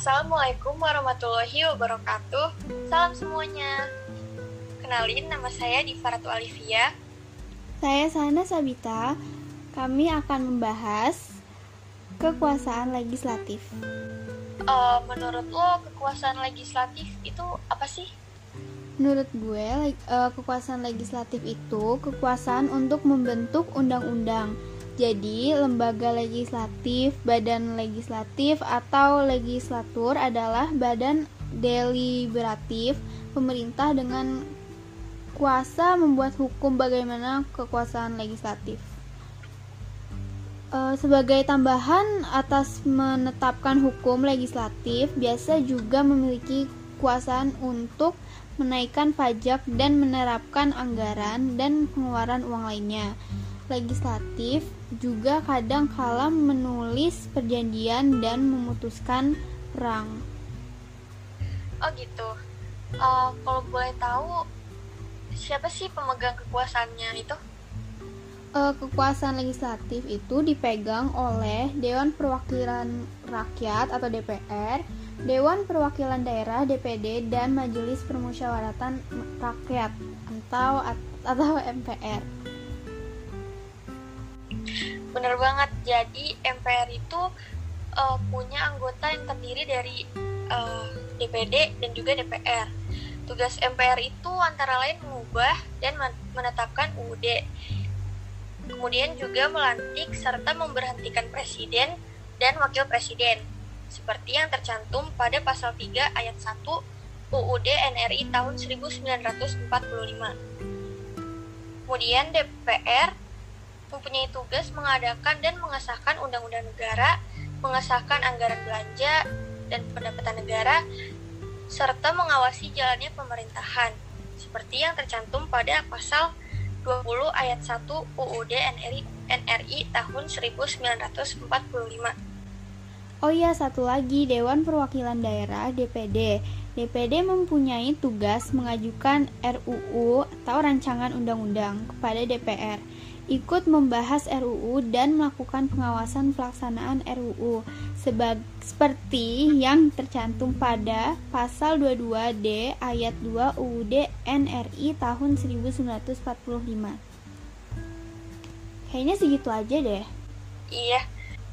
Assalamualaikum warahmatullahi wabarakatuh. Salam semuanya. Kenalin nama saya Diva Ratu Alivia. Saya Sana Sabita. Kami akan membahas kekuasaan legislatif. Uh, menurut lo kekuasaan legislatif itu apa sih? Menurut gue, uh, kekuasaan legislatif itu kekuasaan untuk membentuk undang-undang. Jadi, lembaga legislatif, badan legislatif, atau legislatur adalah badan deliberatif pemerintah dengan kuasa membuat hukum bagaimana kekuasaan legislatif. E, sebagai tambahan atas menetapkan hukum legislatif, biasa juga memiliki kekuasaan untuk menaikkan pajak dan menerapkan anggaran dan pengeluaran uang lainnya. Legislatif juga kadang kala menulis perjanjian dan memutuskan perang. Oh gitu. Uh, kalau boleh tahu, siapa sih pemegang kekuasaannya itu? Uh, kekuasaan legislatif itu dipegang oleh Dewan Perwakilan Rakyat atau DPR Dewan Perwakilan Daerah DPD dan Majelis Permusyawaratan Rakyat atau atau MPR. Bener banget. Jadi MPR itu uh, punya anggota yang terdiri dari uh, eh, DPD dan juga DPR. Tugas MPR itu antara lain mengubah dan menetapkan UUD. Kemudian juga melantik serta memberhentikan presiden dan wakil presiden seperti yang tercantum pada pasal 3 ayat 1 UUD NRI tahun 1945. Kemudian DPR mempunyai tugas mengadakan dan mengesahkan undang-undang negara, mengesahkan anggaran belanja dan pendapatan negara, serta mengawasi jalannya pemerintahan, seperti yang tercantum pada pasal 20 ayat 1 UUD NRI, NRI tahun 1945. Oh iya, satu lagi, Dewan Perwakilan Daerah DPD. DPD mempunyai tugas mengajukan RUU atau rancangan undang-undang kepada DPR, ikut membahas RUU dan melakukan pengawasan pelaksanaan RUU seperti yang tercantum pada pasal 22D ayat 2 UUD NRI tahun 1945. Kayaknya segitu aja deh. Iya,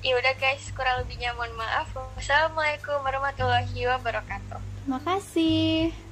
ya udah guys kurang lebihnya mohon maaf. Wassalamualaikum warahmatullahi wabarakatuh. Terima kasih